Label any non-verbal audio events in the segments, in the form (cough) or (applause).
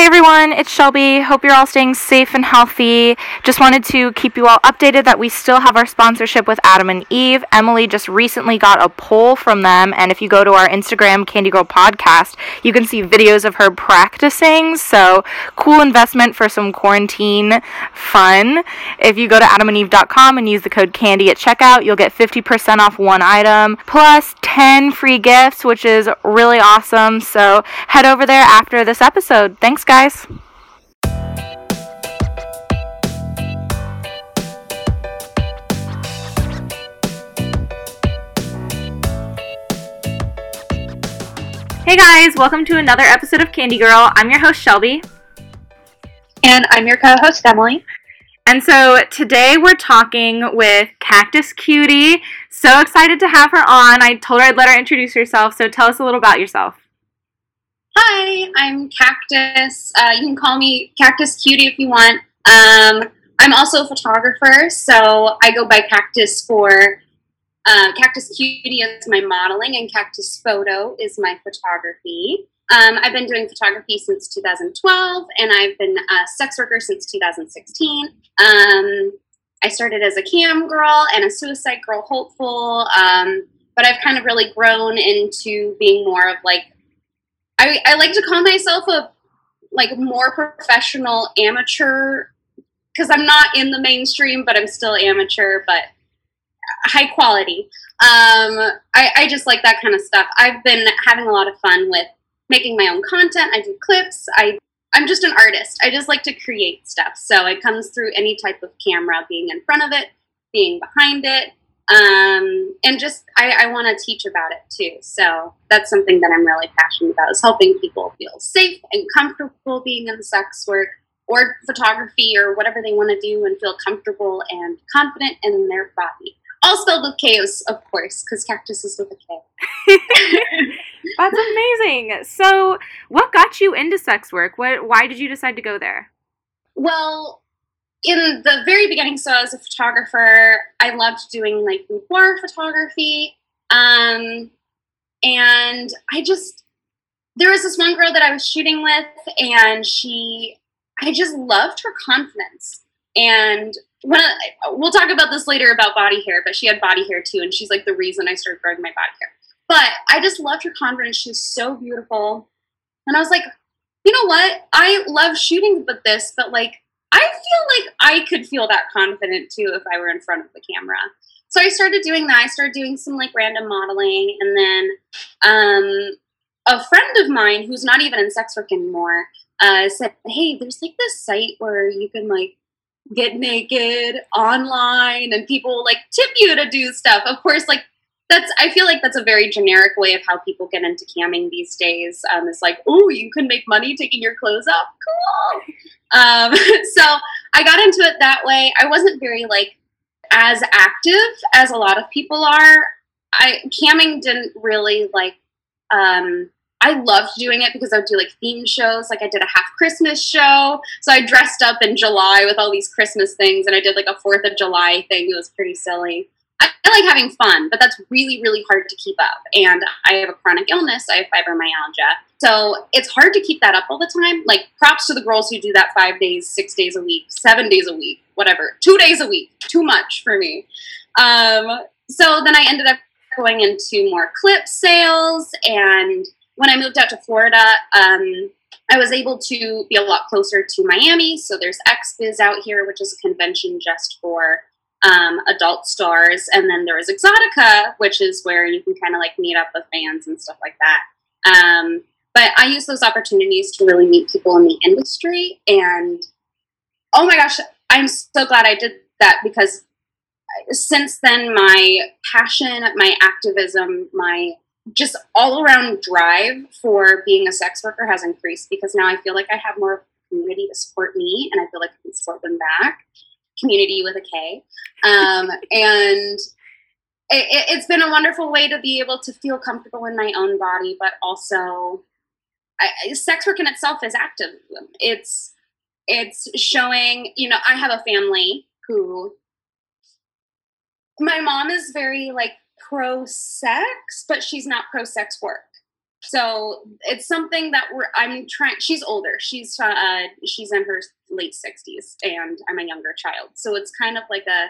Hey everyone, it's Shelby. Hope you're all staying safe and healthy. Just wanted to keep you all updated that we still have our sponsorship with Adam and Eve. Emily just recently got a poll from them, and if you go to our Instagram, Kandy Girl Podcast, you can see videos of her practicing. So, cool investment for some quarantine fun. If you go to adamandeve.com and use the code CANDY at checkout, you'll get 50% off one item plus 10 free gifts, which is really awesome. So, head over there after this episode. Thanks, guys. Hey guys, welcome to another episode of Kandy Girl. I'm your host, Shelby. And I'm your co host, Emily. And so today we're talking with Kactus Kutie. So excited to have her on. I told her I'd let her introduce herself, so tell us a little about yourself. Hi, I'm Kactus. Uh, you can call me Kactus Kutie if you want. Um, I'm also a photographer, so I go by Kactus for uh, Kactus Kutie is my modeling, and Kactus Photo is my photography. Um, I've been doing photography since 2012, and I've been a sex worker since 2016. Um, I started as a cam girl and a suicide girl hopeful, um, but I've kind of really grown into being more of like I, I like to call myself a like more professional amateur because I'm not in the mainstream, but I'm still amateur, but high quality. Um, I, I just like that kind of stuff. I've been having a lot of fun with making my own content. I do clips. I I'm just an artist. I just like to create stuff. So it comes through any type of camera, being in front of it, being behind it, um, and just I, I want to teach about it too. So that's something that I'm really passionate about is helping people feel safe and comfortable being in sex work or photography or whatever they want to do and feel comfortable and confident in their body. All spelled with K's, of course, because cactus is with a K. (laughs) That's amazing. So, what got you into sex work? What? Why did you decide to go there? Well, in the very beginning, so as a photographer, I loved doing like boudoir photography. Um, and I just, there was this one girl that I was shooting with, and she, I just loved her confidence. And when I, we'll talk about this later about body hair, but she had body hair too, and she's like the reason I started growing my body hair. But I just loved her confidence. She was so beautiful. And I was like, you know what? I love shooting with this, but like, feel like I could feel that confident too if I were in front of the camera. So I started doing that. I started doing some like random modeling, and then um, a friend of mine who's not even in sex work anymore uh, said, "Hey, there's like this site where you can like get naked online, and people like tip you to do stuff." Of course, like that's I feel like that's a very generic way of how people get into camming these days. Um, it's like, oh, you can make money taking your clothes off. Cool. Um, (laughs) so I got into it that way. I wasn't very like as active as a lot of people are. I camming didn't really like. Um, I loved doing it because I would do like theme shows. Like I did a half Christmas show, so I dressed up in July with all these Christmas things, and I did like a Fourth of July thing. It was pretty silly. I, I like having fun, but that's really, really hard to keep up. And I have a chronic illness. I have fibromyalgia. So it's hard to keep that up all the time. Like props to the girls who do that five days, six days a week, seven days a week, whatever, two days a week. Too much for me. Um, so then I ended up going into more clip sales. And when I moved out to Florida, um, I was able to be a lot closer to Miami. So there's XBiz out here, which is a convention just for um, adult stars, and then there was Exxxotica, which is where you can kind of like meet up with fans and stuff like that. Um, but I use those opportunities to really meet people in the industry, and oh my gosh, I'm so glad I did that because since then my passion, my activism, my just all around drive for being a sex worker has increased because now I feel like I have more community to support me and I feel like I can support them back community with a K. Um, and it, has been a wonderful way to be able to feel comfortable in my own body, but also I, sex work in itself is active. It's it's showing. You know, I have a family who my mom is very like pro sex, but she's not pro sex work. So it's something that we're. I'm trying. She's older. She's uh, she's in her late sixties, and I'm a younger child. So it's kind of like a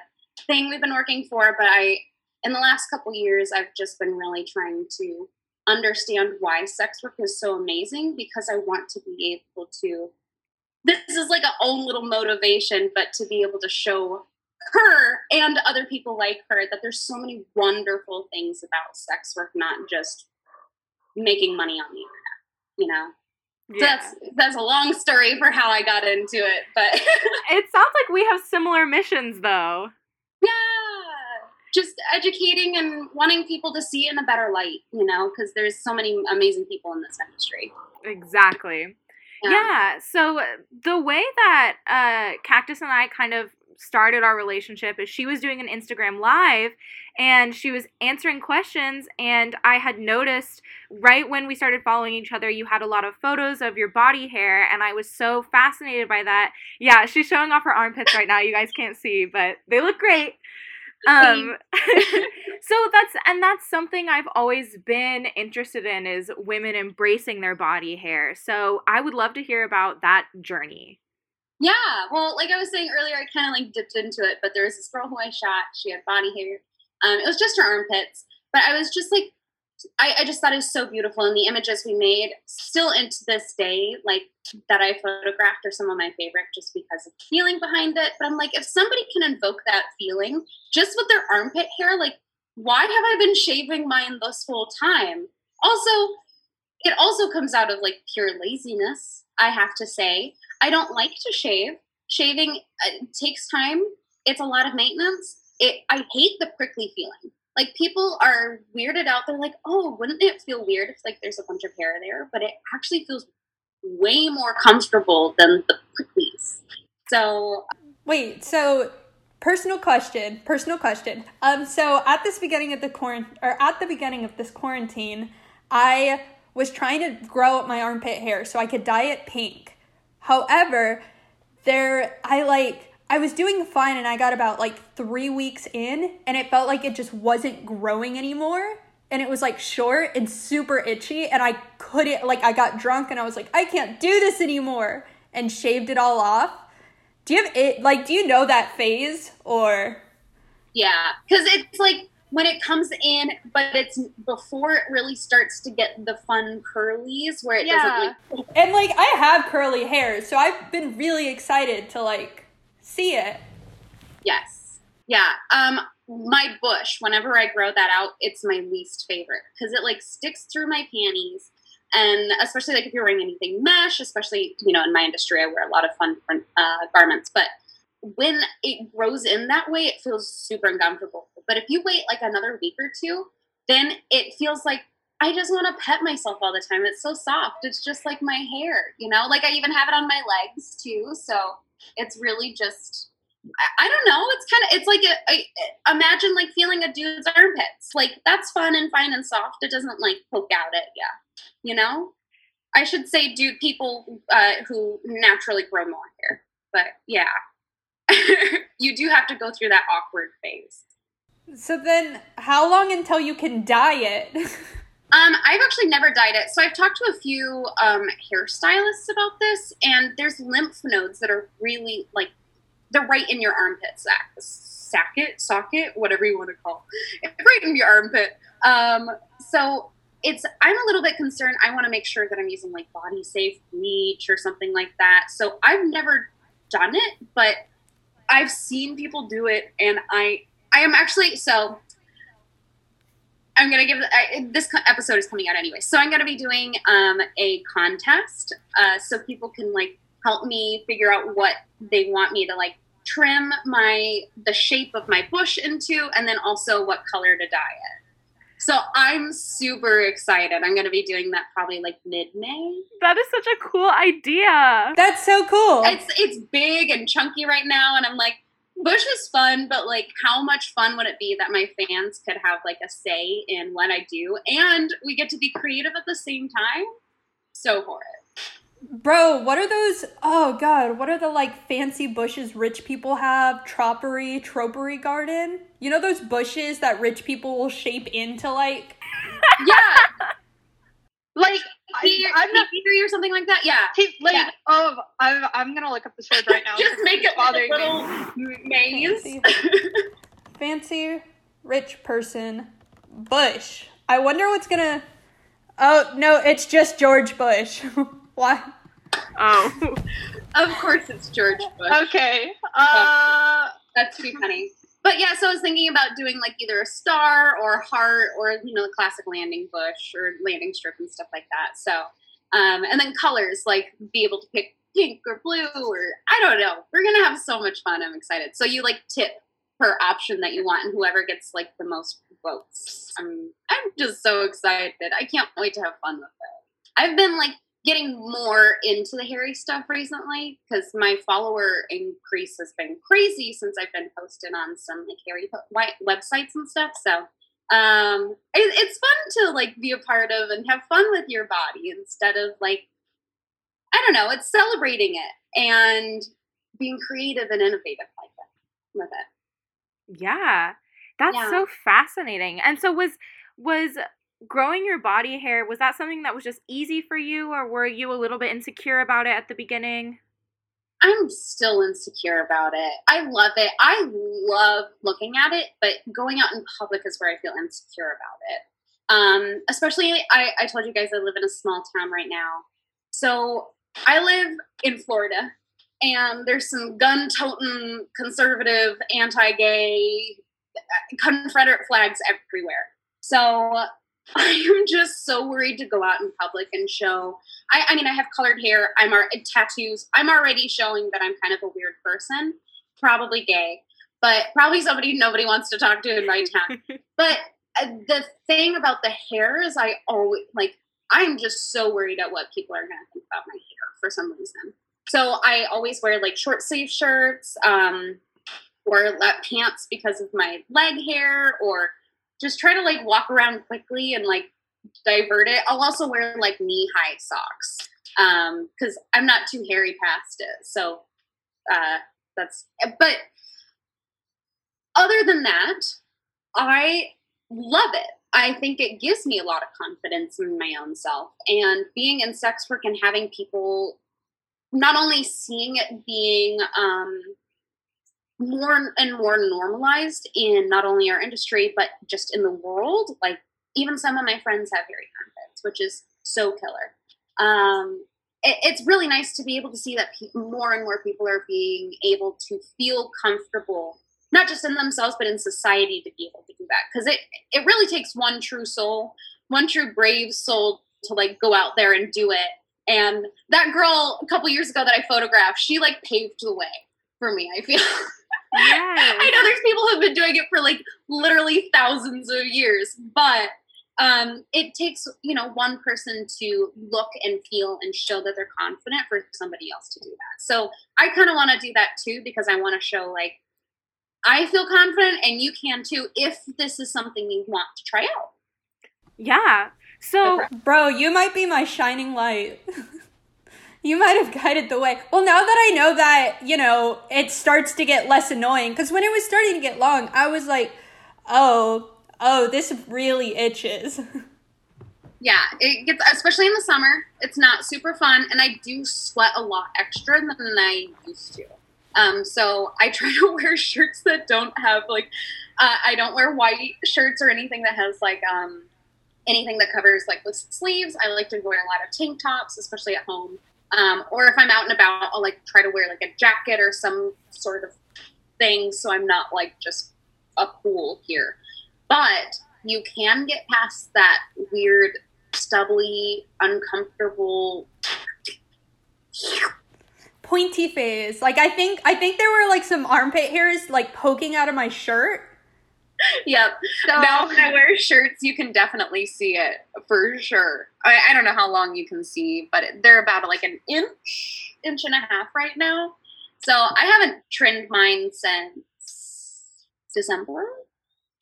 thing we've been working for. But I, in the last couple years, I've just been really trying to understand why sex work is so amazing because I want to be able to. This is like a own little motivation, but to be able to show her and other people like her that there's so many wonderful things about sex work, not just making money on the internet, you know? Yeah. that's that's a long story for how I got into it, but (laughs) it sounds like we have similar missions though. Yeah. Just educating and wanting people to see it in a better light, you know, because there's so many amazing people in this industry. Exactly. Yeah. yeah. So the way that uh, Kactus and I kind of started our relationship is she was doing an Instagram live and she was answering questions and I had noticed right when we started following each other you had a lot of photos of your body hair and I was so fascinated by that. Yeah, she's showing off her armpits right now. You guys can't see, but they look great. Um (laughs) (laughs) so that's and that's something I've always been interested in is women embracing their body hair. So I would love to hear about that journey. Yeah, well, like I was saying earlier, I kind of like dipped into it, but there was this girl who I shot. She had body hair. Um, it was just her armpits, but I was just like, I, I just thought it was so beautiful, and the images we made, still into this day, like that I photographed, are some of my favorite, just because of the feeling behind it. But I'm like, if somebody can invoke that feeling just with their armpit hair, like, why have I been shaving mine this whole time? Also, it also comes out of like pure laziness, I have to say. I don't like to shave. Shaving uh, takes time. It's a lot of maintenance. It I hate the prickly feeling. Like people are weirded out. They're like, "Oh, wouldn't it feel weird if like there's a bunch of hair there?" But it actually feels way more comfortable than the pricklies. So wait, so personal question, personal question. Um, so at this beginning of the quarantine, or at the beginning of this quarantine, I was trying to grow up my armpit hair so I could dye it pink. However, there I like I was doing fine and I got about like 3 weeks in and it felt like it just wasn't growing anymore and it was like short and super itchy and I couldn't like I got drunk and I was like I can't do this anymore and shaved it all off. Do you have it like do you know that phase or Yeah, cuz it's like when it comes in, but it's before it really starts to get the fun curlies where it yeah. doesn't like. and like I have curly hair, so I've been really excited to like see it. Yes. Yeah. Um my bush, whenever I grow that out, it's my least favorite because it like sticks through my panties. And especially like if you're wearing anything mesh, especially, you know, in my industry, I wear a lot of fun different uh, garments, but when it grows in that way, it feels super uncomfortable. But if you wait like another week or two, then it feels like I just want to pet myself all the time. It's so soft. It's just like my hair, you know? Like I even have it on my legs too. So it's really just I, I don't know. It's kind of it's like a, a, imagine like feeling a dude's armpits. Like that's fun and fine and soft. It doesn't like poke out at yeah. You know? I should say dude people uh, who naturally grow more hair. But yeah, (laughs) you do have to go through that awkward phase. So then, how long until you can dye it? (laughs) um, I've actually never dyed it. So I've talked to a few um, hairstylists about this, and there's lymph nodes that are really like they're right in your armpit sac, socket, socket, whatever you want to call, it. right in your armpit. Um, so it's I'm a little bit concerned. I want to make sure that I'm using like body safe bleach or something like that. So I've never done it, but I've seen people do it, and I I am actually so. I'm gonna give I, this episode is coming out anyway, so I'm gonna be doing um, a contest, uh, so people can like help me figure out what they want me to like trim my the shape of my bush into, and then also what color to dye it. So I'm super excited. I'm going to be doing that probably like mid-May. That is such a cool idea. That's so cool. It's it's big and chunky right now and I'm like Bush is fun, but like how much fun would it be that my fans could have like a say in what I do and we get to be creative at the same time? So for it. Bro, what are those? Oh god, what are the like fancy bushes rich people have? Tropery, tropery garden? You know those bushes that rich people will shape into like Yeah. (laughs) like I'm not or something like that. Yeah, like yeah. oh, I'm, I'm gonna look up the word right now. (laughs) Just make it a little maze. Fancy. (laughs) Fancy rich person Bush. I wonder what's gonna. Oh no, it's just George Bush. Why? Oh, of course it's George Bush. Okay. Uh, that's too funny. But yeah, so I was thinking about doing like either a star or a heart or you know the classic landing bush or landing strip and stuff like that. So, um, and then colors like be able to pick pink or blue or I don't know. We're gonna have so much fun. I'm excited. So you like tip per option that you want, and whoever gets like the most votes. I'm I'm just so excited. I can't wait to have fun with it. I've been like getting more into the Harry stuff recently because my follower increase has been crazy since I've been posting on some like Harry websites and stuff. So um, it, it's fun to like be a part of and have fun with your body instead of like I don't know. It's celebrating it and being creative and innovative like that with it. Yeah. That's yeah. so fascinating. And so was was growing your body hair was that something that was just easy for you or were you a little bit insecure about it at the beginning? I'm still insecure about it. I love it. I love looking at it, but going out in public is where I feel insecure about it. Um, especially, I, I told you guys I live in a small town right now. So I live in Florida, and there's some gun toting, conservative, anti gay Confederate flags everywhere. So (laughs) I am just so worried to go out in public and show. I, I mean, I have colored hair. I'm our tattoos. I'm already showing that I'm kind of a weird person, probably gay, but probably somebody nobody wants to talk to in my (laughs) town. but uh, the thing about the hair is, I always like. I'm just so worried at what people are going to think about my hair for some reason. So I always wear like short sleeve shirts. Um, or let pants because of my leg hair or just try to like walk around quickly and like divert it. I'll also wear like knee high socks because um, I'm not too hairy past it. So uh, that's, but other than that, I love it. I think it gives me a lot of confidence in my own self. And being in sex work and having people not only seeing it being um, more and more normalized in not only our industry but just in the world. Like even some of my friends have hairy armpits which is so killer. Um, it, it's really nice to be able to see that pe- more and more people are being able to feel comfortable not just in themselves but in society to be able to do that. Because it it really takes one true soul one true brave soul to like go out there and do it. And that girl a couple years ago that i photographed she like paved the way for me i feel (laughs) Yes. I know there's people who've been doing it for like literally thousands of years, but um, it takes you know one person to look and feel and show that they're confident for somebody else to do that. So I kind of want to do that too because I want to show like I feel confident and you can too if this is something you want to try out. Yeah. So, bro, you might be my shining light. (laughs) You might have guided the way. Well, now that I know that, you know, it starts to get less annoying, because when it was starting to get long, I was like, oh, oh, this really itches. (laughs) Yeah, it gets, especially in the summer, it's not super fun, and I do sweat a lot extra than I used to. Um, so I try (laughs) to wear shirts that don't have like, uh, I don't wear white shirts or anything that has like, um, anything that covers like with sleeves. I like to wear a lot of tank tops, especially at home. Um, or if I'm out and about, I'll like try to wear like a jacket or some sort of thing so I'm not like just a pool here. But you can get past that weird, stubbly, uncomfortable pointy phase. Like I think I think there were like some armpit hairs like poking out of my shirt yep. So, now when I um, wear shirts, you can definitely see it for sure. I, I don't know how long you can see, but they're about like an inch, inch and a half right now. So I haven't trimmed mine since December,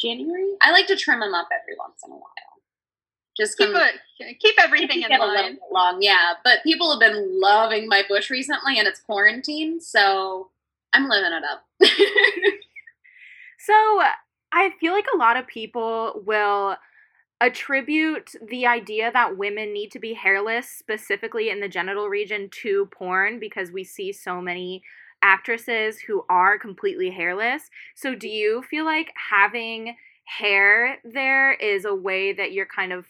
January. I like to trim them up every once in a while. Just keep it, keep everything in line. Long, yeah. But people have been loving my bush recently, and it's quarantine, so I'm living it up. (laughs) so I feel like a lot of people will attribute the idea that women need to be hairless specifically in the genital region to porn because we see so many actresses who are completely hairless. So do you feel like having hair there is a way that you're kind of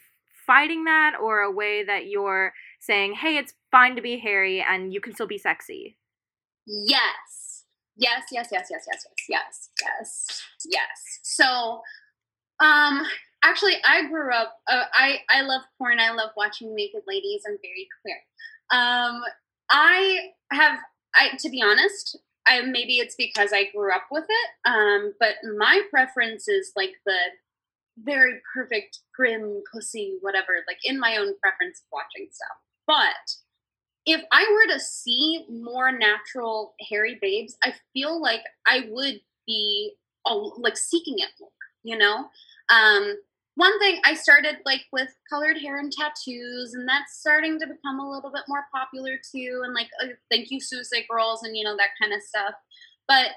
fighting that or a way that you're saying, "Hey, it's fine to be hairy and you can still be sexy"? Yes. Yes, yes, yes, yes, yes, yes, yes, yes, yes. So, um, actually, I grew up. Uh, I I love porn. I love watching naked ladies. I'm very clear. Um, I have. I to be honest, I maybe it's because I grew up with it. Um, but my preference is like the very perfect grim pussy, whatever. Like in my own preference of watching stuff. But if I were to see more natural hairy babes, I feel like I would be like seeking it more, you know? Um, one thing I started like with colored hair and tattoos, and that's starting to become a little bit more popular too. And like, uh, thank you, Suse girls, and you know, that kind of stuff. But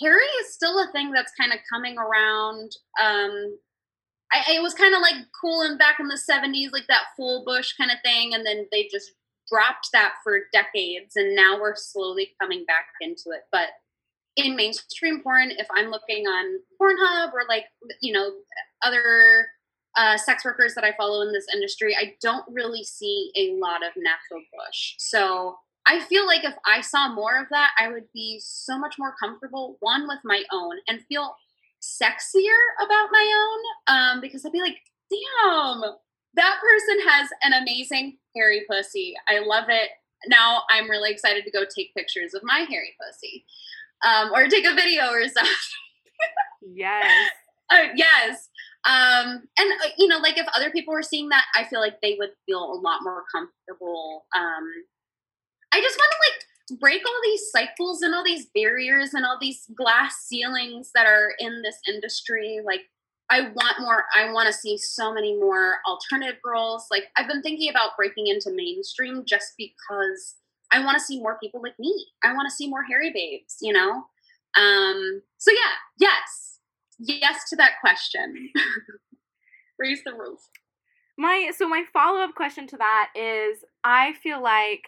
hairy is still a thing that's kind of coming around. Um, I, it was kind of like cool and back in the 70s, like that full bush kind of thing. And then they just dropped that for decades. And now we're slowly coming back into it. But in mainstream porn, if I'm looking on Pornhub or like, you know, other uh, sex workers that I follow in this industry, I don't really see a lot of natural bush. So I feel like if I saw more of that, I would be so much more comfortable, one, with my own and feel sexier about my own um, because I'd be like, damn, that person has an amazing hairy pussy. I love it. Now I'm really excited to go take pictures of my hairy pussy um, or take a video or (laughs) something. yes. (laughs) Uh, yes. Um, and, uh, you know, like if other people were seeing that, I feel like they would feel a lot more comfortable. Um, I just want to like break all these cycles and all these barriers and all these glass ceilings that are in this industry like i want more i want to see so many more alternative girls like i've been thinking about breaking into mainstream just because i want to see more people like me. I want to see more hairy babes you know? Um so yeah yes. Yes to that question. (laughs) Raise the roof my so my follow-up question to that is i feel like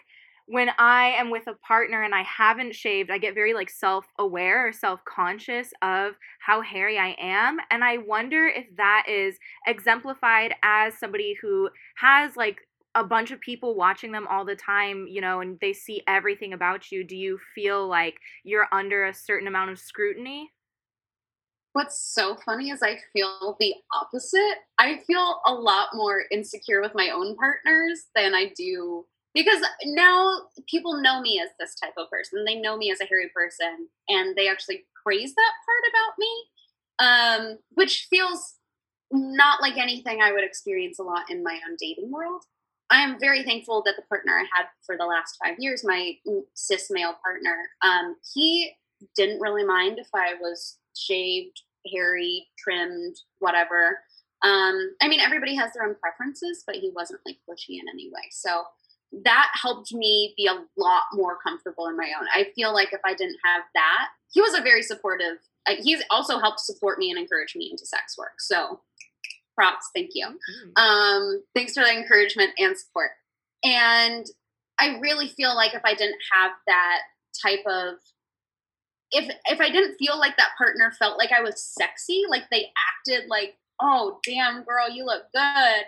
when I am with a partner and I haven't shaved, I get very like self aware or self conscious of how hairy I am. And I wonder if that is exemplified as somebody who has like a bunch of people watching them all the time, you know, and they see everything about you. Do you feel like you're under a certain amount of scrutiny? What's so funny is I feel the opposite. I feel a lot more insecure with my own partners than I do because now people know me as this type of person. They know me as a hairy person, and they actually praise that part about me, um, which feels not like anything I would experience a lot in my own dating world. I am very thankful that the partner I had for the last five years, my cis male partner, um, he didn't really mind if I was shaved, hairy, trimmed, whatever. Um, I mean, everybody has their own preferences, but he wasn't like pushy in any way. So that helped me be a lot more comfortable in my own. I feel like if I didn't have that, he was a very supportive. Uh, he's also helped support me and encourage me into sex work. So, props, thank you. Mm. Um, thanks for the encouragement and support. And I really feel like if I didn't have that type of if if I didn't feel like that partner felt like I was sexy, like they acted like, "Oh, damn girl, you look good."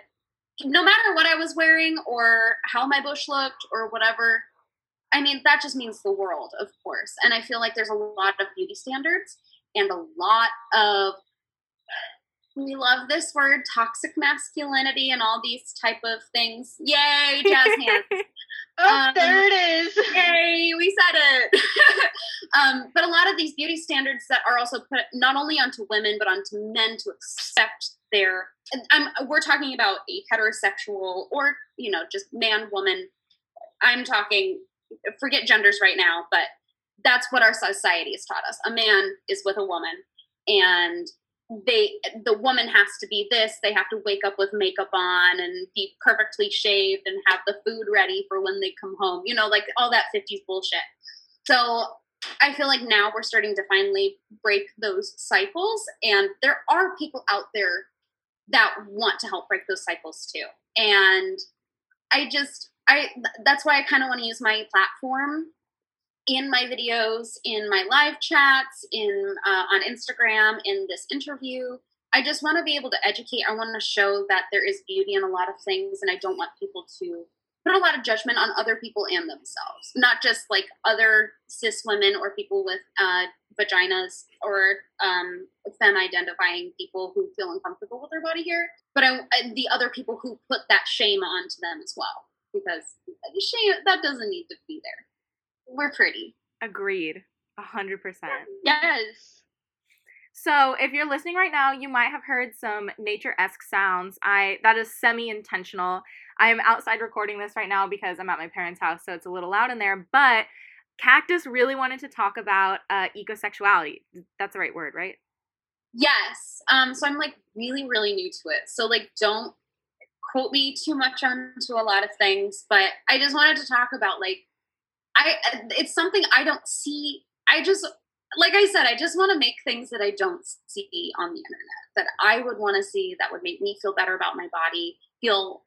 No matter what I was wearing or how my bush looked or whatever, I mean, that just means the world, of course. And I feel like there's a lot of beauty standards and a lot of (sighs) we love this word toxic masculinity and all these type of things. Yay, jazz (laughs) hands. oh, um, there it is. Yay, we said it. (laughs) um, but a lot of these beauty standards that are also put not only onto women but onto men to accept I'm, um, we're talking about a heterosexual or you know just man woman. I'm talking forget genders right now but that's what our society has taught us. A man is with a woman and they the woman has to be this. They have to wake up with makeup on and be perfectly shaved and have the food ready for when they come home you know like all that 50s bullshit. So i feel like now we're starting to finally break those cycles and there are people out there that want to help break those cycles too. And I just I that's why I kind of want to use my platform in my videos, in my live chats, in uh, on Instagram, in this interview. I just want to be able to educate. I want to show that there is beauty in a lot of things, and I don't want people to put a lot of judgment on other people and themselves, not just like other cis women or people with uh, vaginas or um, femme identifying people who feel uncomfortable with their body hair, but I, the other people who put that shame onto them as well, because shame that doesn't need to be there. We're pretty. Agreed. A hundred percent. Yes. So if you're listening right now, you might have heard some nature-esque sounds. I that is semi-intentional. I am outside recording this right now because I'm at my parents' house, so it's a little loud in there. But Kactus really wanted to talk about uh, ecosexuality. That's the right word, right? Yes. Um, so I'm like really, really new to it. So like, don't quote me too much onto a lot of things, but I just wanted to talk about like, I it's something I don't see. I just like I said, I just want to make things that I don't see on the internet that I would want to see that would make me feel better about my body, feel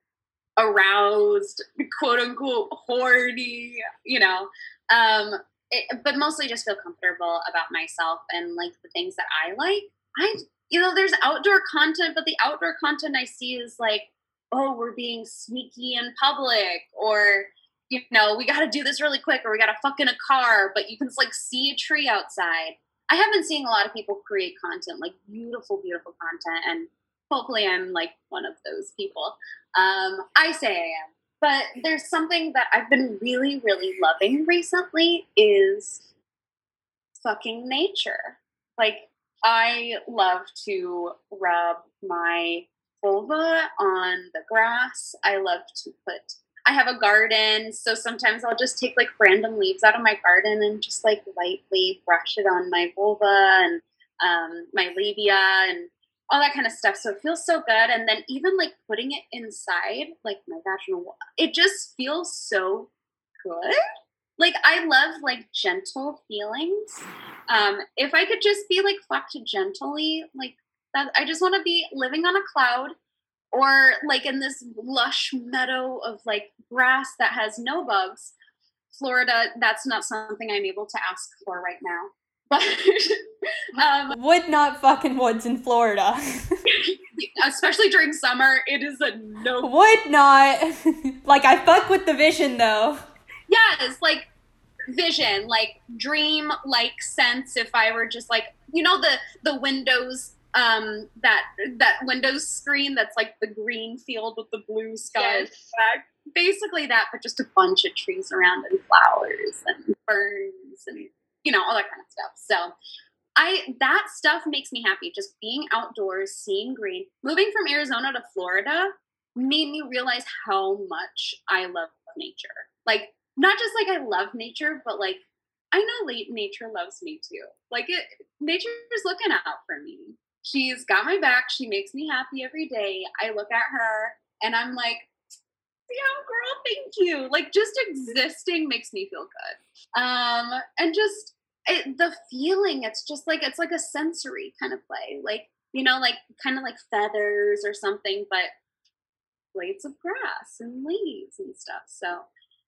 aroused, quote unquote, horny, you know. Um, it, but mostly just feel comfortable about myself and like the things that I like. I, you know, there's outdoor content, but the outdoor content I see is like, oh, we're being sneaky in public, or you know, we got to do this really quick, or we got to fuck in a car, but you can like see a tree outside. I have been seeing a lot of people create content, like beautiful, beautiful content, and hopefully I'm like one of those people. Um, I say I am. But there's something that I've been really, really loving recently is fucking nature. Like I love to rub my vulva on the grass. I love to put I have a garden, so sometimes I'll just take like random leaves out of my garden and just like lightly brush it on my vulva and um, my labia and all that kind of stuff. So it feels so good. And then even like putting it inside, like my vaginal wall, it just feels so good. Like I love like gentle feelings. Um, if I could just be like fucked gently, like that, I just want to be living on a cloud or like in this lush meadow of like grass that has no bugs. Florida, that's not something I'm able to ask for right now. But (laughs) um, would not fucking woods in Florida. (laughs) especially during summer, it is a no. Would not. like I fuck with the vision though. Yes, like vision, like dream like sense. If I were just like you know the the windows um that that windows screen that's like the green field with the blue sky yes. basically that but just a bunch of trees around and flowers and ferns and you know, all that kind of stuff. So I that stuff makes me happy. Just being outdoors, seeing green. Moving from Arizona to Florida made me realize how much I love nature. Like not just like I love nature, but like I know nature loves me too. Like it nature is looking out for me. She's got my back. She makes me happy every day. I look at her and I'm like, girl, thank you. Like just existing makes me feel good. Um, and just it, the feeling it's just like it's like a sensory kind of play. Like you know like kind of like feathers or something but blades of grass and leaves and stuff. So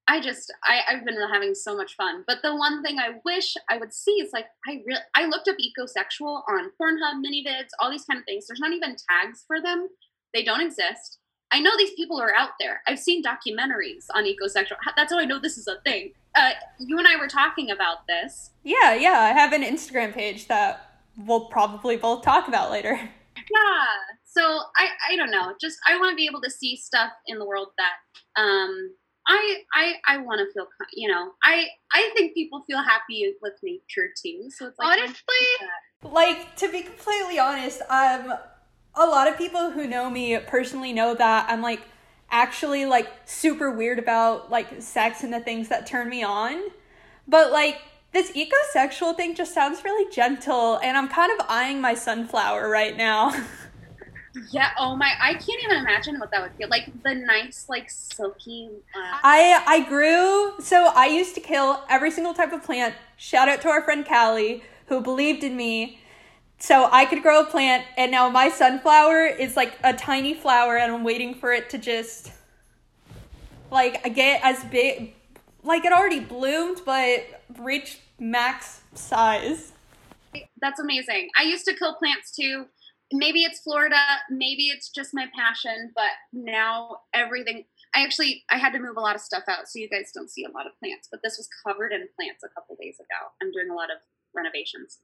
i just I, i've been having so much fun. But the one thing i wish i would see is like i really i looked up ecosexual on pornhub ManyVids all these kind of things. There's not even tags for them. They don't exist I know these people are out there. I've seen documentaries on ecosexual. That's how I know this is a thing uh, you and I were talking about this. Yeah, yeah. I have an Instagram page that we'll probably both talk about later. (laughs) Yeah. So I, I don't know. Just I want to be able to see stuff in the world that um I I I want to feel you know I I think people feel happy with nature too. So it's like honestly, like to be completely honest, um, a lot of people who know me personally know that I'm like actually like super weird about like sex and the things that turn me on. But like this ecosexual thing just sounds really gentle and I'm kind of eyeing my sunflower right now. (laughs) yeah, oh my I can't even imagine what that would feel like the nice like silky uh... I I grew so I used to kill every single type of plant. Shout out to our friend Callie who believed in me so I could grow a plant, and now my sunflower is like a tiny flower, and I'm waiting for it to just like get as big. Like it already bloomed, but reached max size. That's amazing. I used to kill plants too. Maybe it's Florida, maybe it's just my passion, but now everything I actually I had to move a lot of stuff out, so you guys don't see a lot of plants. But this was covered in plants a couple days ago. I'm doing a lot of renovations.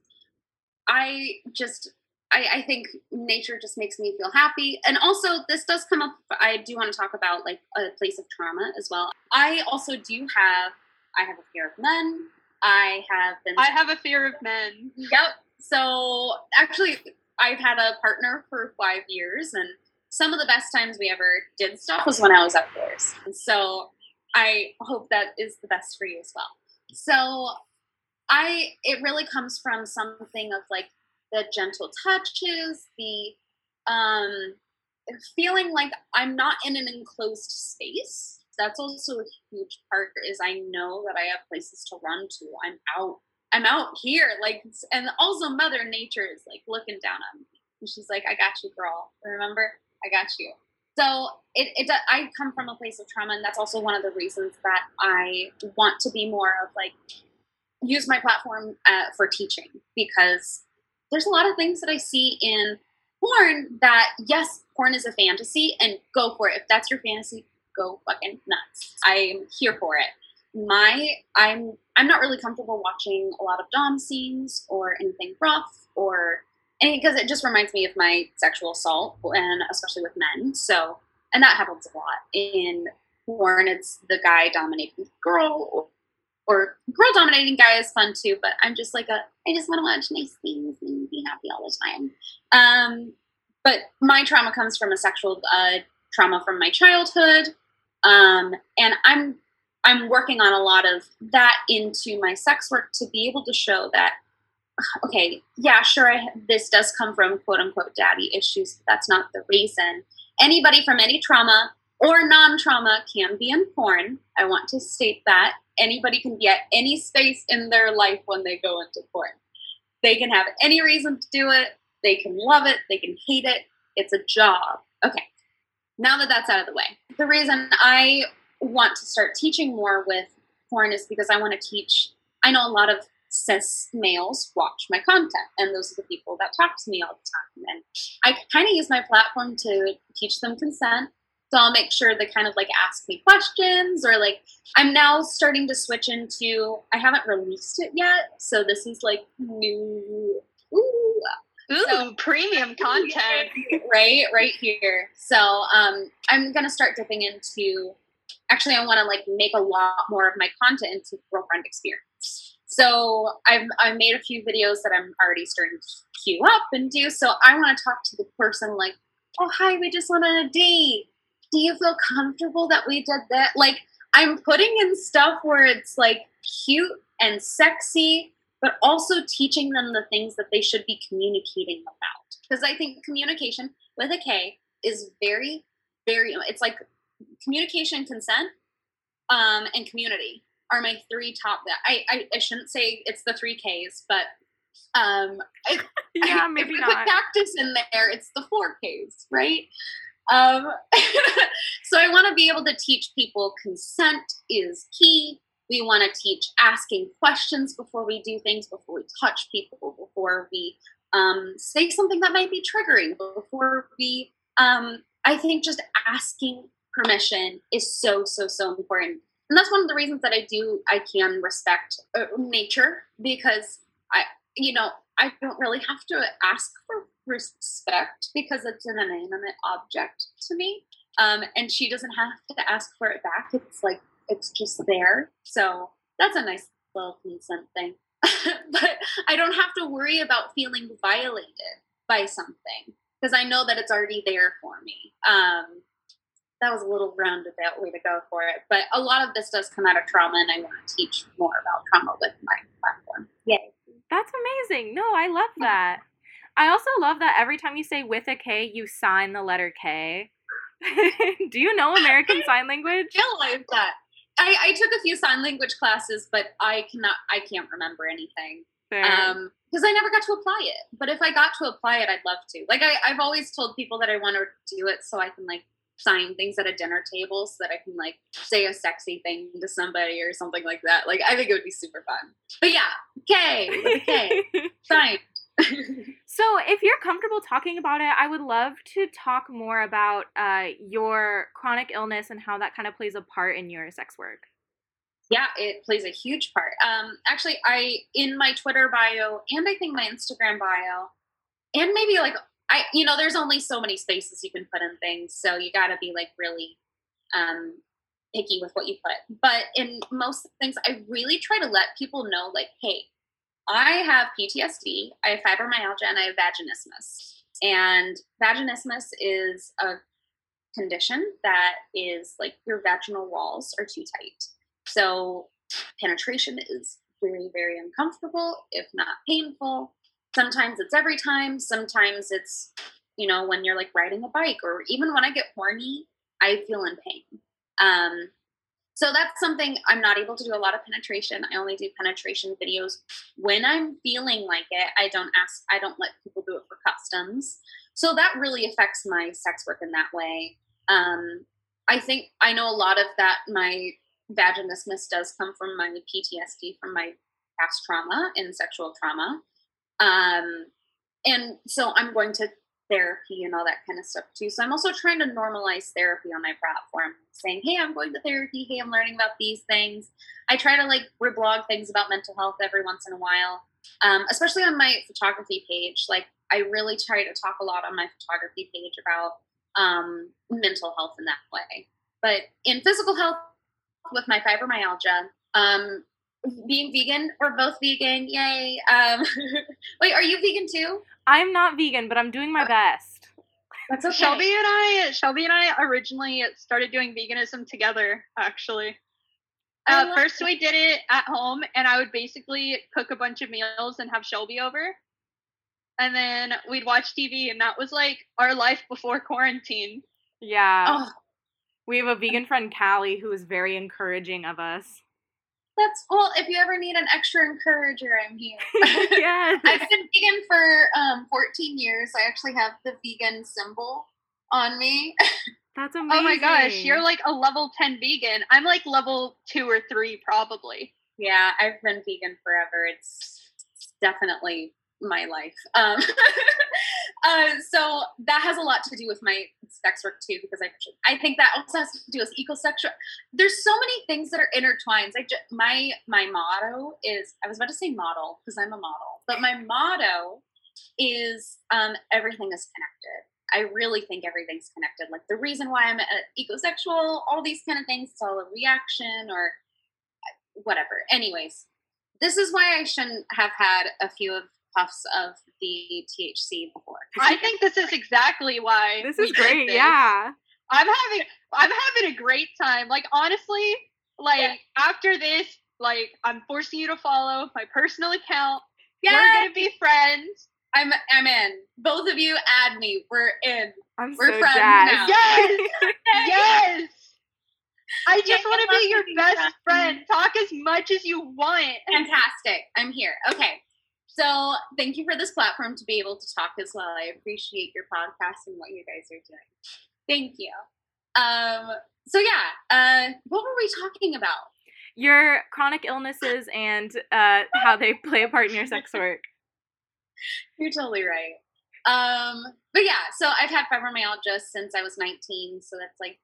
I just I, I, think nature just makes me feel happy. And also, this does come up. I do want to talk about like a place of trauma as well. I also do have. I have a fear of men. I have been. I have a fear of men. Yep. So actually, I've had a partner for five years, and some of the best times we ever did stuff was when I was outdoors. And so I hope that is the best for you as well. So I it really comes from something of like the gentle touches, the um feeling like I'm not in an enclosed space. That's also a huge part is I know that I have places to run to. I'm out I'm out here like and also mother nature is like looking down on me. And she's like, I got you, girl. Remember? I got you. So it, it I come from a place of trauma, and that's also one of the reasons that I want to be more of like use my platform uh, for teaching because there's a lot of things that I see in porn that yes, porn is a fantasy, and go for it. If that's your fantasy, go fucking nuts. I'm here for it. My I'm I'm not really comfortable watching a lot of dom scenes or anything rough or and because it just reminds me of my sexual assault and especially with men so and that happens a lot in porn it's the guy dominating the girl or girl dominating guy is fun too but i'm just like a i just want to watch nice things and be happy all the time um, but my trauma comes from a sexual uh, trauma from my childhood um, and i'm i'm working on a lot of that into my sex work to be able to show that (sighs) okay, yeah, sure, I, this does come from quote unquote daddy issues, but that's not the reason. Anybody from any trauma or non trauma can be in porn. I want to state that. Anybody can be at any space in their life when they go into porn. They can have any reason to do it, they can love it, they can hate it. It's a job. Okay, now that that's out of the way, the reason I want to start teaching more with porn is because I want to teach. I know a lot of cis males watch my content and those are the people that talk to me all the time and i kind of use my platform to teach them consent so i'll make sure they kind of like ask me questions or like i'm now starting to switch into i haven't released it yet so this is like new ooh, Ooh, so, premium (laughs) content. Right, right here. So um, I'm gonna start dipping into actually I wanna like make a lot more of my content into girlfriend experience. So I've I made a few videos that I'm already starting to queue up and do. So I want to talk to the person like, oh hi, we just went on a date. Do you feel comfortable that we did that? Like I'm putting in stuff where it's like cute and sexy, but also teaching them the things that they should be communicating about. Because I think communication with a K is very, very. It's like communication, consent, um, and community are my three top. I, I, I shouldn't say it's the three Ks, but um, I, (laughs) yeah, maybe if not. Put cactus in there. It's the four Ks, right? Um, (laughs) so I want to be able to teach people consent is key. We want to teach asking questions before we do things, before we touch people, before we um, say something that might be triggering, before we. Um, I think just asking permission is so so so important and that's one of the reasons that I do I can respect uh, nature because I you know I don't really have to ask for respect because it's an inanimate object to me um, and she doesn't have to ask for it back it's like it's just there so that's a nice little consent thing (laughs) but I don't have to worry about feeling violated by something because I know that it's already there for me um, that was a little roundabout way to go for it. But a lot of this does come out of trauma, and I want to teach more about trauma with my platform. Yay. That's amazing. No, I love that. I also love that every time you say with a K, you sign the letter K. (laughs) Do you know American (laughs) Sign Language? Realize that. I, I took a few sign language classes, but I cannot. I can't remember anything. Um, because I never got to apply it. But if I got to apply it, I'd love to. Like I, I've always told people that I want to do it so I can like sign things at a dinner table so that I can like say a sexy thing to somebody or something like that. Like I think it would be super fun. But yeah, K with a K. (laughs) Fine. (laughs) so if you're comfortable talking about it, I would love to talk more about uh, your chronic illness and how that kind of plays a part in your sex work. Yeah, it plays a huge part. Um, actually, I in my Twitter bio and I think my Instagram bio, and maybe like I, you know, there's only so many spaces you can put in things, so you got to be like really um, picky with what you put. But in most things, I really try to let people know, like, hey, I have PTSD, I have fibromyalgia, and I have vaginismus. And vaginismus is a condition that is like your vaginal walls are too tight. So penetration is very, very uncomfortable, if not painful. Sometimes it's every time, sometimes it's, you know, when you're like riding a bike, or even when I get horny, I feel in pain. Um, so that's something I'm not able to do a lot of penetration. I only do penetration videos when I'm feeling like it. I don't ask, I don't let people do it for customs. So that really affects my sex work in that way. Um, I think I know a lot of that. My vaginismus does come from my PTSD from my past trauma and sexual trauma. Um, and so I'm going to therapy and all that kind of stuff too. So I'm also trying to normalize therapy on my platform, saying, hey, I'm going to therapy. Hey, I'm learning about these things. I try to like reblog things about mental health every once in a while, um, especially on my photography page. Like I really try to talk a lot on my photography page about um, mental health in that way. But in physical health, with my fibromyalgia. Um, being vegan, we're both vegan. Yay! Um, (laughs) wait, are you vegan too? I'm not vegan, but I'm doing my best. That's (laughs) okay. Shelby and I, Shelby and I originally started doing veganism together. Actually, uh, first we did it at home, and I would basically cook a bunch of meals and have Shelby over, and then we'd watch TV, and that was like our life before quarantine. Yeah. Oh, we have a vegan friend, Callie, who is very encouraging of us. That's well. If you ever need an extra encourager, I'm here. (laughs) yes. I've been vegan for um, 14 years. I actually have the vegan symbol on me. That's amazing. (laughs) Oh my gosh, you're like a level 10 vegan. I'm like level two or three, probably. Yeah, I've been vegan forever. It's definitely my life. Um, (laughs) uh, so that has a lot to do with my sex work too, because I I think that also has to do with ecosexual. There's so many things that are intertwined. I my my motto is I was about to say model because I'm a model, but my motto is um, everything is connected. I really think everything's connected. Like the reason why I'm ecosexual, all these kind of things, it's all a reaction or uh, whatever. Anyways, this is why I shouldn't have had a few of puffs of the THC before. (laughs) I think this is exactly why. This is great. This. Yeah. I'm having I'm having a great time. Like honestly, like yeah. after this, like I'm forcing you to follow my personal account. Yes! We're gonna be friends. I'm I'm in. Both of you add me. We're in. I'm We're so friends jazzed. now. Yes. (laughs) yes. I just want to be your best friend. Talk as much as you want. Fantastic. I'm here. Okay. So thank you for this platform to be able to talk as well. I appreciate your podcast and what you guys are doing. Thank you. Um, so yeah, uh, what were we talking about? Your chronic illnesses and uh, how they (laughs) play a part in your sex work. (laughs) You're totally right. Um, but yeah, so I've had fibromyalgia since I was 19. So that's like,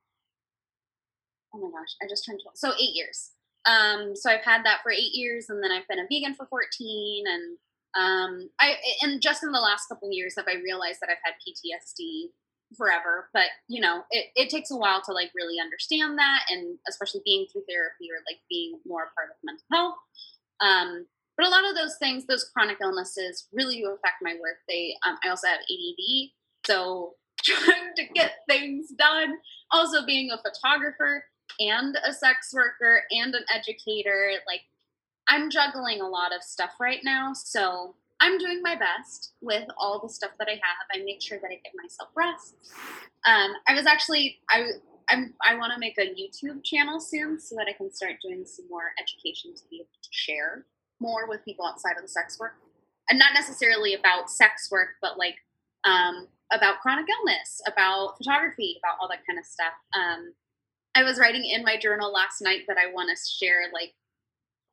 oh my gosh, I just turned 12. So eight years. Um, so I've had that for eight years, and then I've been a vegan for 14, and um, I and just in the last couple years have I realized that I've had PTSD forever, but you know, it, it takes a while to like really understand that, and especially being through therapy or like being more a part of mental health. Um, but a lot of those things, those chronic illnesses, really do affect my work. They, um, I also have ADD, so (laughs) trying to get things done. Also, being a photographer and a sex worker and an educator, like I'm juggling a lot of stuff right now, so I'm doing my best with all the stuff that I have. I make sure that I give myself rest. Um, I was actually I I'm, I want to make a YouTube channel soon so that I can start doing some more education to be able to share more with people outside of the sex work, and not necessarily about sex work, but like um, about chronic illness, about photography, about all that kind of stuff. Um, I was writing in my journal last night that I want to share like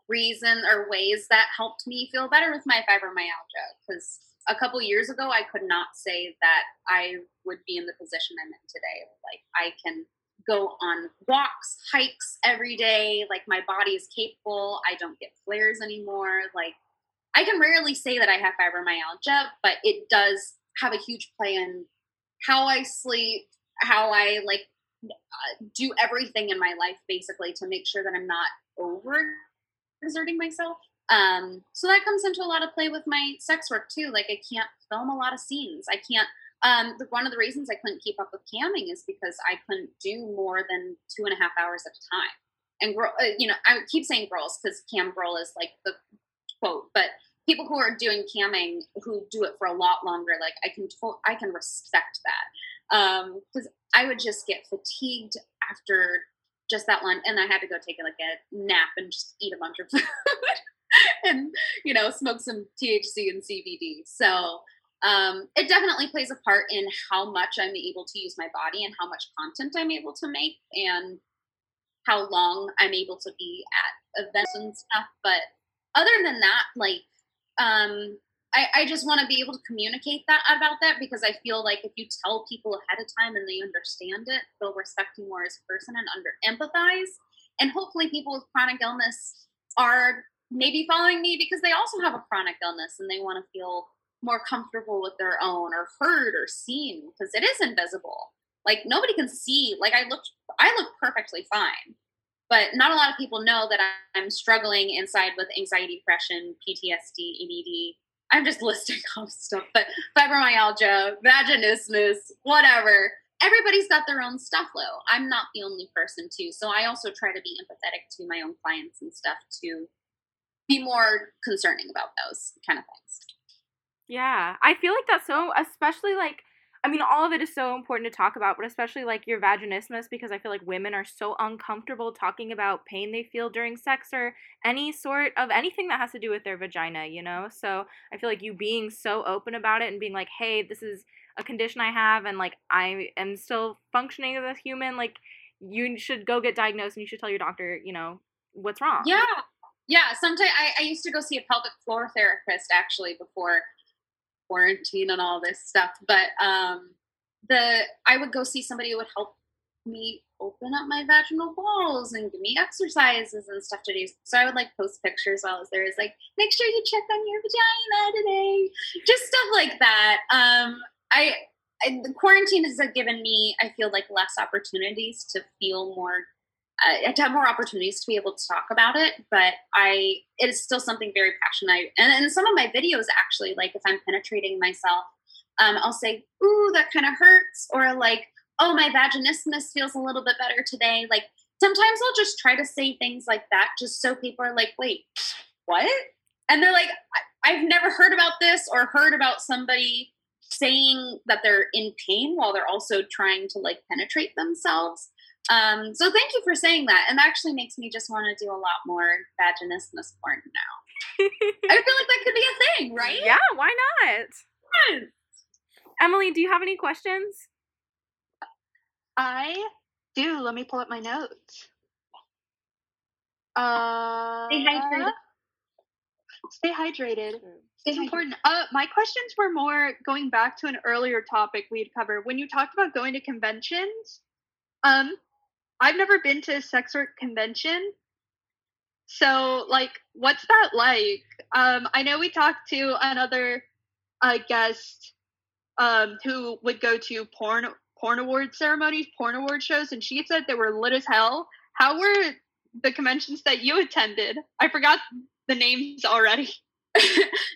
reason or ways that helped me feel better with my fibromyalgia because a couple years ago I could not say that I would be in the position I'm in today. Like I can go on walks, hikes every day. Like my body is capable. I don't get flares anymore. Like I can rarely say that I have fibromyalgia, but it does have a huge play in how I sleep, how I like uh, do everything in my life basically to make sure that I'm not over exerting myself. Um, so that comes into a lot of play with my sex work too. Like I can't film a lot of scenes. I can't. Um, the, one of the reasons I couldn't keep up with camming is because I couldn't do more than two and a half hours at a time. And uh, you know, I keep saying girls because cam girl is like the quote, but people who are doing camming who do it for a lot longer, like I can to- I can respect that because um, I would just get fatigued after just that one, and I had to go take like a nap and just eat a bunch of (laughs) food and you know smoke some THC and CBD. So um, it definitely plays a part in how much I'm able to use my body and how much content I'm able to make and how long I'm able to be at events and stuff. But other than that, like um, I, I just want to be able to communicate that about that because I feel like if you tell people ahead of time and they understand it, they'll respect you more as a person and under empathize. And hopefully, people with chronic illness are maybe following me because they also have a chronic illness and they want to feel more comfortable with their own or heard or seen because it is invisible. Like nobody can see. Like I look, I look perfectly fine, but not a lot of people know that I'm struggling inside with anxiety, depression, PTSD, ED, I'm just listing (laughs) off stuff, but fibromyalgia, vaginismus, whatever. Everybody's got their own stuff, though. I'm not the only person, too. So I also try to be empathetic to my own clients and stuff to be more concerning about those kind of things. Yeah, I feel like that's so, especially like I mean, all of it is so important to talk about, but especially like your vaginismus, because I feel like women are so uncomfortable talking about pain they feel during sex or any sort of anything that has to do with their vagina, you know? So I feel like you being so open about it and being like, hey, this is a condition I have, and like I am still functioning as a human, like you should go get diagnosed and you should tell your doctor, you know, what's wrong. Yeah. Yeah. Sometimes I, I used to go see a pelvic floor therapist actually before quarantine and all this stuff. But um, the I would go see somebody who would help me open up my vaginal walls and give me exercises and stuff to do. So I would like post pictures while I was there. Is like, make sure you check on your vagina today. Just stuff like that. Um, I, I the quarantine has given me, I feel like less opportunities to feel more uh, to have more opportunities to be able to talk about it but i it is still something very passionate. And in some of my videos actually like if i'm penetrating myself um, i'll say ooh that kind of hurts or like oh my vaginismus feels a little bit better today. Like sometimes i'll just try to say things like that just so people are like wait what? And they're like i've never heard about this or heard about somebody saying that they're in pain while they're also trying to like penetrate themselves um, so thank you for saying that. And that actually makes me just want to do a lot more vaginismus porn now. I feel like that could be a thing, right? Yeah, why not? Yes. Emily, do you have any questions? I do. Let me pull up my notes. Uh, stay hydrated. Stay hydrated. Stay it's important. Uh, my questions were more going back to an earlier topic we had covered. When you talked about going to conventions, um, I've never been to a sex work convention. So, like, what's that like? Um, I know we talked to another uh, guest um, who would go to porn porn award ceremonies, porn award shows, and she said they were lit as hell. How were the conventions that you attended? I forgot the names already. (laughs)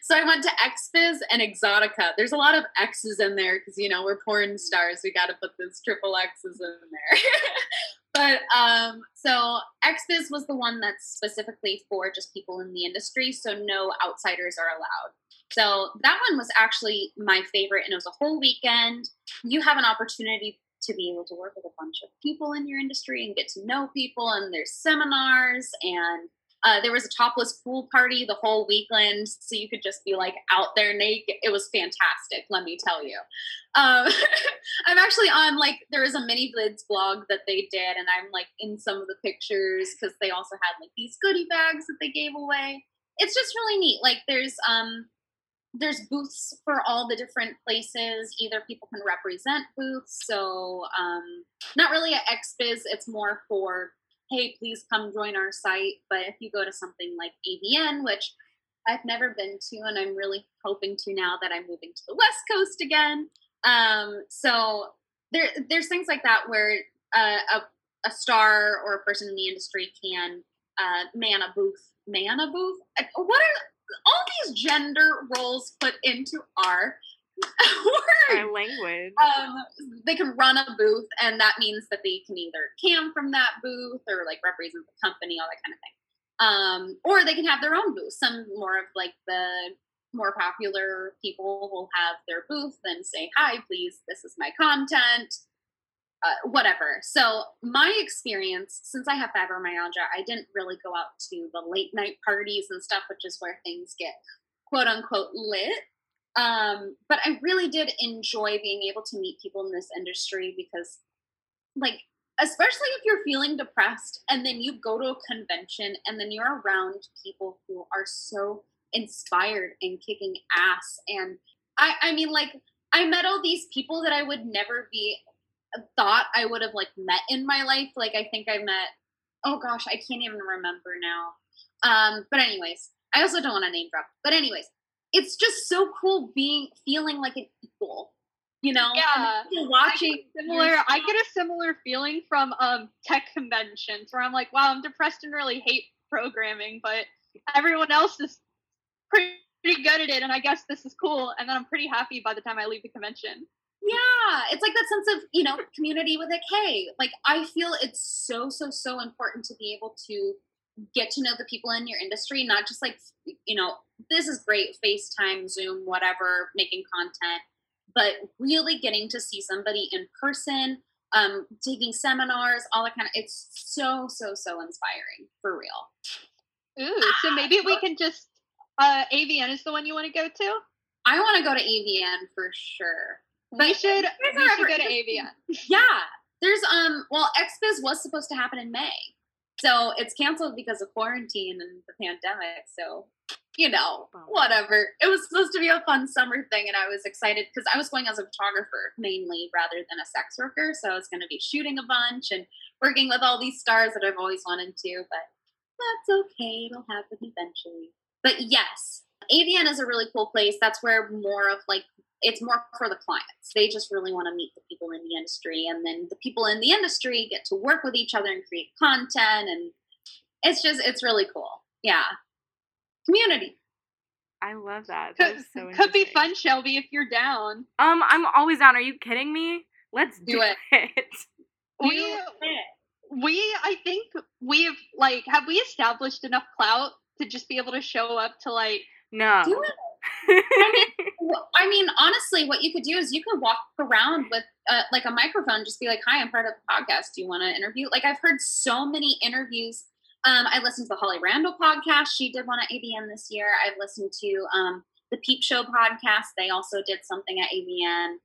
so I went to XBiz and Exxxotica. There's a lot of X's in there because you know we're porn stars. We got to put those triple X's in there. (laughs) but um, so XBiz was the one that's specifically for just people in the industry, so no outsiders are allowed. So that one was actually my favorite, and it was a whole weekend. You have an opportunity to be able to work with a bunch of people in your industry and get to know people, and there's seminars and Uh, there was a topless pool party the whole weekend, so you could just be like out there naked. It was fantastic, let me tell you. Um, (laughs) I'm actually on like there is a ManyVids blog that they did, and I'm like in some of the pictures because they also had like these goodie bags that they gave away. It's just really neat. Like there's um there's booths for all the different places. Either people can represent booths, so um, not really an at XBiz. It's more for hey, please come join our site. But if you go to something like AVN, which I've never been to, and I'm really hoping to now that I'm moving to the West Coast again. Um, so there, there's things like that where uh, a, a star or a person in the industry can uh, man a booth. Man a booth? What are all these gender roles put into our Our (laughs) language. Um, they can run a booth, and that means that they can either cam from that booth or like represent the company, all that kind of thing. Um, or they can have their own booth. Some more of like the more popular people will have their booth and say, "Hi, please, this is my content." Uh, whatever. So my experience, since I have fibromyalgia, I didn't really go out to the late night parties and stuff, which is where things get quote unquote lit. Um, but I really did enjoy being able to meet people in this industry because, like, especially if you're feeling depressed and then you go to a convention and then you're around people who are so inspired and kicking ass. And I, I mean, like, I met all these people that I would never be thought I would have like met in my life. Like, I think I met, oh gosh, I can't even remember now. Um, but anyways, I also don't want to name drop. But anyways, it's just so cool being feeling like an equal you know? Yeah. watching I similar i get a similar feeling from um tech conventions where i'm like wow i'm depressed and really hate programming but everyone else is pretty good at it and i guess this is cool and then i'm pretty happy by the time i leave the convention. Yeah it's like that sense of you know community with a k. Like i feel it's so so so important to be able to get to know the people in your industry, not just like, you know, this is great, FaceTime, Zoom, whatever, making content, but really getting to see somebody in person, um, taking seminars, all that kind of, it's so, so, so inspiring for real. Ooh, so maybe we can just, uh, AVN is the one you want to go to? I want to go to AVN for sure. But we should, we should go to AVN. Yeah. There's, um, well, XBiz was supposed to happen in May so it's canceled because of quarantine and the pandemic. So, you know, whatever. It was supposed to be a fun summer thing, and I was excited because I was going as a photographer mainly rather than a sex worker. So I was going to be shooting a bunch and working with all these stars that I've always wanted to, but that's okay. It'll happen eventually. But yes, AVN is a really cool place. That's where more of like it's more for the clients. They just really want to meet the people in the industry, and then the people in the industry get to work with each other and create content, and it's just it's really cool. Yeah, community. I love that. Could, so could be fun, Shelby, if you're down. Um, I'm always down. Are you kidding me? Let's do, do it. it. We, we, I think we've like, have we established enough clout to just be able to show up to like no. Do it. I, mean, (laughs) I mean, honestly, what you could do is you could walk around with uh, like a microphone, just be like, "Hi, I'm part of the podcast. Do you want to interview?" Like I've heard so many interviews. Um, I listened to the Holly Randall podcast. She did one at AVN this year. I've listened to um, the Peep Show podcast. They also did something at AVN.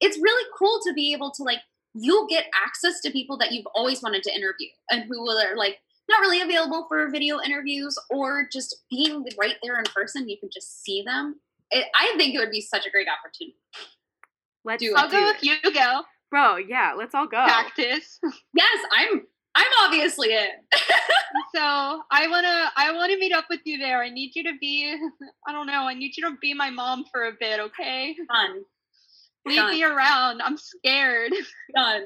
It's really cool to be able to like you'll get access to people that you've always wanted to interview and who are like not really available for video interviews or just being right there in person. You can just see them. It, I think it would be such a great opportunity. Let's do I'll it. go if you go. Bro, yeah, let's all go. Kactus. (laughs) Yes, I'm. I'm obviously in. (laughs) so I wanna I wanna meet up with you there. I need you to be (laughs) I don't know, I need you to be my mom for a bit, okay? Done. Leave Done. me around. I'm scared. Done.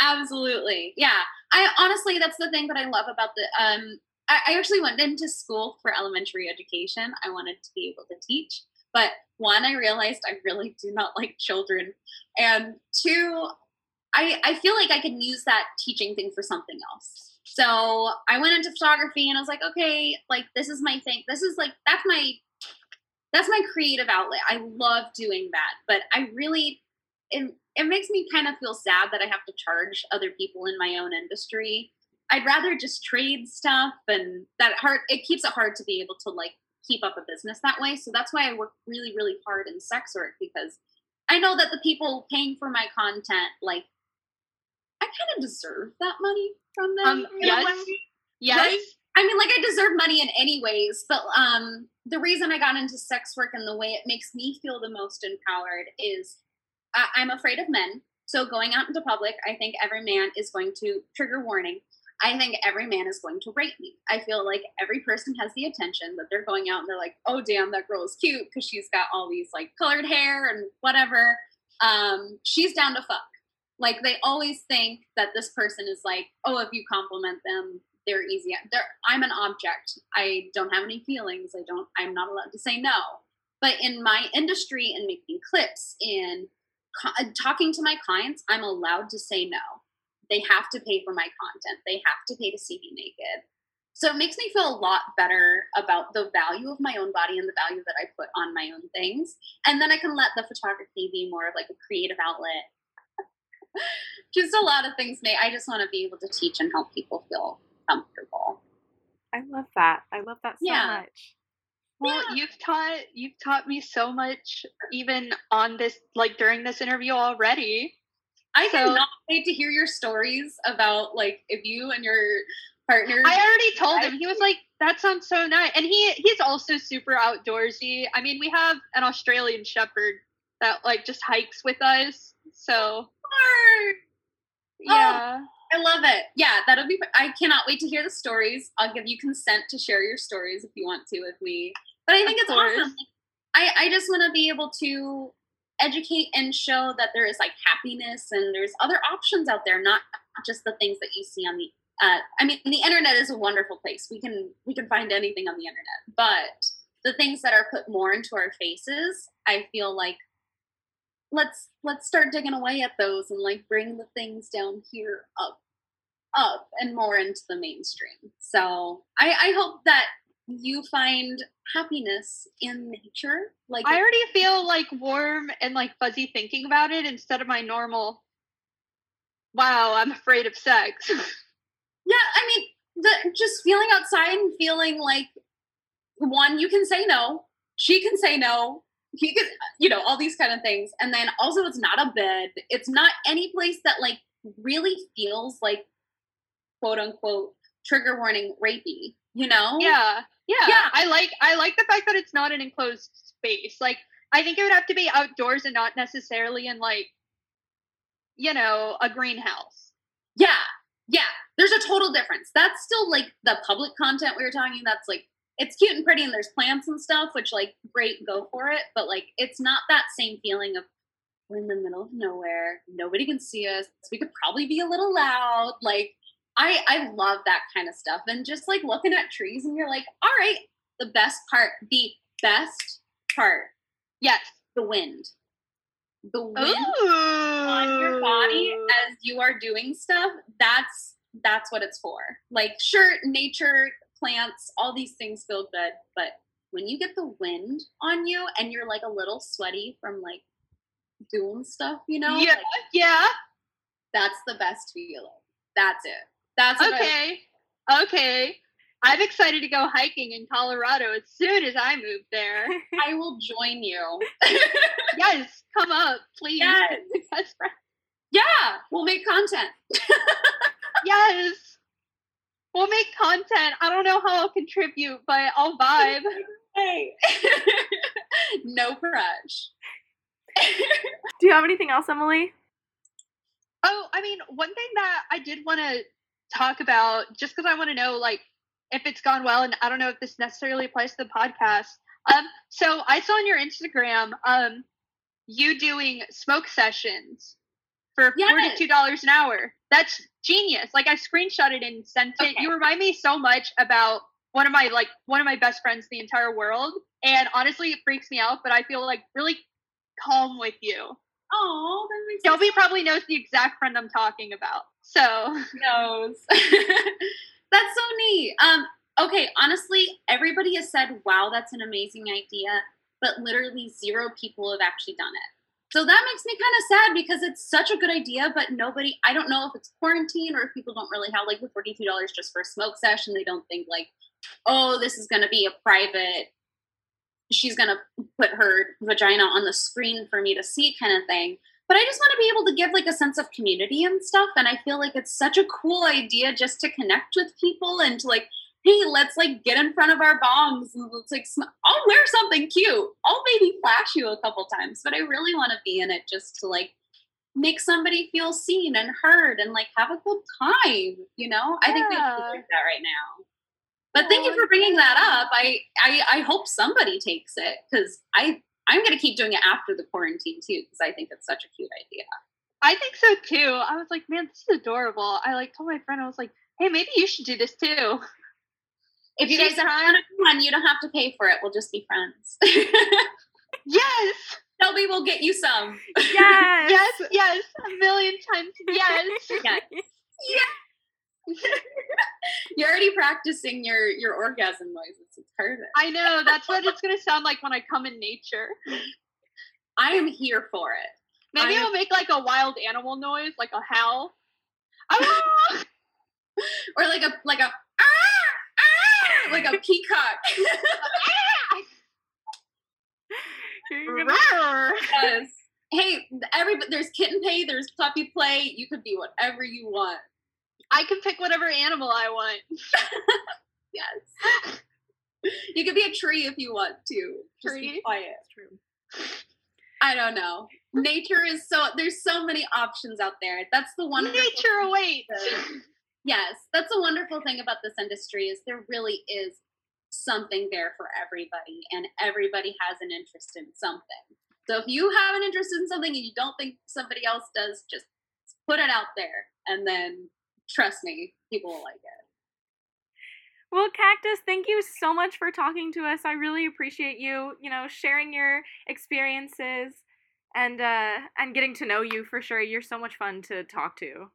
Absolutely. Yeah. I honestly, that's the thing that I love about the. Um, I, I actually went into school for elementary education. I wanted to be able to teach, but one, I realized I really do not like children, and two, I I feel like I can use that teaching thing for something else. So I went into photography, and I was like, okay, like this is my thing. This is like that's my that's my creative outlet. I love doing that, but I really it, it makes me kind of feel sad that I have to charge other people in my own industry I'd rather just trade stuff and that hard it keeps it hard to be able to like keep up a business that way. So that's why I work really, really hard in sex work because I know that the people paying for my content, like I kind of deserve that money from them. Um, yes. Yes. Right? I mean, like I deserve money in any ways, but um, the reason I got into sex work and the way it makes me feel the most empowered is I- I'm afraid of men. So going out into public, I think every man is going to trigger warning. I think every man is going to rape me. I feel like every person has the attention that they're going out and they're like, oh damn, that girl is cute because she's got all these like colored hair and whatever. Um, she's down to fuck. Like they always think that this person is like, oh, if you compliment them, they're easy. They're, I'm an object. I don't have any feelings. I don't. I'm not allowed to say no. But in my industry and making clips in Uh, talking to my clients, I'm allowed to say no. They have to pay for my content. They have to pay to see me naked. So it makes me feel a lot better about the value of my own body and the value that I put on my own things. And then I can let the photography be more of like a creative outlet. (laughs) just a lot of things may I just want to be able to teach and help people feel comfortable. I love that. I love that so Yeah. much. Well, you've taught you've taught me so much even on this like during this interview already. I So- cannot wait to hear your stories about like if you and your partner I already told him. He was like, "That sounds so nice." And he he's also super outdoorsy. I mean, we have an Australian shepherd that like just hikes with us. So, oh, yeah. I love it. Yeah, that'll be. I cannot wait to hear the stories. I'll give you consent to share your stories if you want to with me. But I think Of it's course. awesome. I I just want to be able to educate and show that there is like happiness and there's other options out there, not just the things that you see on the. Uh, I mean, the internet is a wonderful place. We can we can find anything on the internet, but the things that are put more into our faces, I feel like let's let's start digging away at those and like bring the things down here up up and more into the mainstream so i i hope that you find happiness in nature like I already feel like warm and like fuzzy thinking about it instead of my normal. Wow, I'm afraid of sex. (laughs) yeah i mean the just feeling outside and feeling like one you can say no she can say no he can you know all these kind of things and then also it's not a bed it's not any place that like really feels like quote unquote trigger warning rapey you know yeah, yeah, Yeah. I like I like the fact that it's not an enclosed space. Like I think it would have to be outdoors and not necessarily in like, you know, a greenhouse. Yeah, yeah. There's a total difference. That's still like the public content we were talking. That's like it's cute and pretty, and there's plants and stuff, which like great, go for it. But like it's not that same feeling of we're in the middle of nowhere, nobody can see us. We could probably be a little loud. Like I I love that kind of stuff, and just like looking at trees, and you're like, all right, the best part, the best part, Yes. the wind, the wind Ooh. on your body as you are doing stuff that's that's what it's for like sure nature plants all these things feel good but when you get the wind on you and you're like a little sweaty from like doing stuff you know yeah, like, yeah. that's the best feeling that's it that's what I- Okay. Okay. I'm excited to go hiking in Colorado as soon as I move there. (laughs) I will join you (laughs) yes, come up, please. Yes. (laughs) Yeah we'll make content Yes. We'll make content. I don't know how I'll contribute, but I'll vibe. (laughs) hey (laughs) no crush Do you have anything else, Emily? Oh, I mean, one thing that I did want to talk about, just because I want to know, like, if it's gone well, and I don't know if this necessarily applies to the podcast. Um, so I saw on your Instagram, um, you doing smoke sessions for Yes. forty-two dollars an hour. That's genius. Like, I screenshot it and sent it. Okay. You remind me so much about one of my like one of my best friends in the entire world, and honestly, it freaks me out. But I feel like really calm with you. oh that makes Shelby probably knows the exact friend I'm talking about. So knows. (laughs) that's so neat. Um, okay, honestly, everybody has said, wow, that's an amazing idea, but literally zero people have actually done it. So that makes me kind of sad because it's such a good idea, but nobody, I don't know if it's quarantine or if people don't really have like the $42 just for a smoke session. They don't think like, oh, this is going to be a private, she's going to put her vagina on the screen for me to see kind of thing. But I just want to be able to give like a sense of community and stuff. And I feel like it's such a cool idea just to connect with people and to like hey, let's like get in front of our bongs and let's like, sm- I'll wear something cute. I'll maybe flash you a couple times, but I really want to be in it just to like make somebody feel seen and heard and like have a good time. You know, yeah. I think we like that right now. But thank you oh, for bringing that up. I I, I hope somebody takes it because I I'm gonna keep doing it after the quarantine too because I think it's such a cute idea. I think so too. I was like, man, this is adorable. I like told my friend, I was like, hey, maybe you should do this too. If you guys ever want to come on, you don't have to pay for it. We'll just be friends. (laughs) yes. Shelby will get you some. Yes. (laughs) yes. Yes. A million times. Yes. (laughs) yes. yes. You're already practicing your your orgasm noises. It's perfect. I know. That's what it's gonna sound like when I come in nature. I am here for it. Maybe I'm... I'll make like a wild animal noise, like a howl. Ah! or like a like a! Like a peacock. (laughs) yes. Hey, every there's kitten pay, there's puppy play. You could be whatever you want. I can pick whatever animal I want. (laughs) yes. You could be a tree if you want to. Tree. Just be quiet. True. I don't know. Nature is so there's so many options out there. That's the one. Nature awaits. (laughs) Yes, that's a wonderful thing about this industry is there really is something there for everybody and everybody has an interest in something. So if you have an interest in something and you don't think somebody else does, just put it out there and then trust me, people will like it. Well, Kactus, thank you so much for talking to us. I really appreciate you, you know, sharing your experiences and uh and getting to know you for sure. You're so much fun to talk to.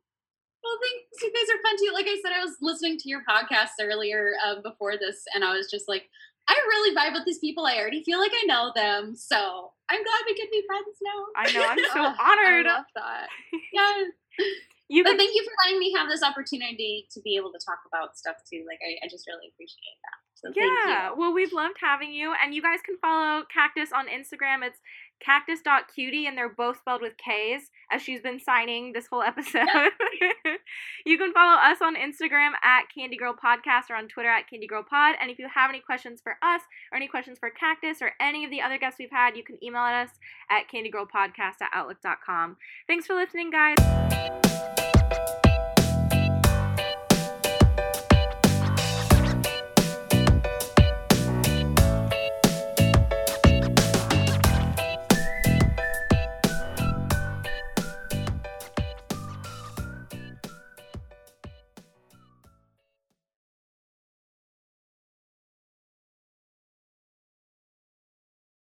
Well, thanks. You guys are fun too. Like I said, I was listening to your podcast earlier um, before this, and I was just like, I really vibe with these people. I already feel like I know them, so I'm glad we could be friends now. I know. I'm so (laughs) honored. I love that. (laughs) Yeah. You but thank you for letting me have this opportunity to be able to talk about stuff too. Like I, I just really appreciate that. So yeah. Well, we've loved having you, and you guys can follow Kactus on Instagram. It's kactus.kutie and they're both spelled with K's as she's been signing this whole (laughs) episode. (laughs) you can follow us on Instagram at Kandy Girl Podcast or on Twitter at Kandy Girl Pod. And if you have any questions for us or any questions for Kactus or any of the other guests we've had, you can email us at kandygirlpodcast at outlook.com. Thanks for listening, guys.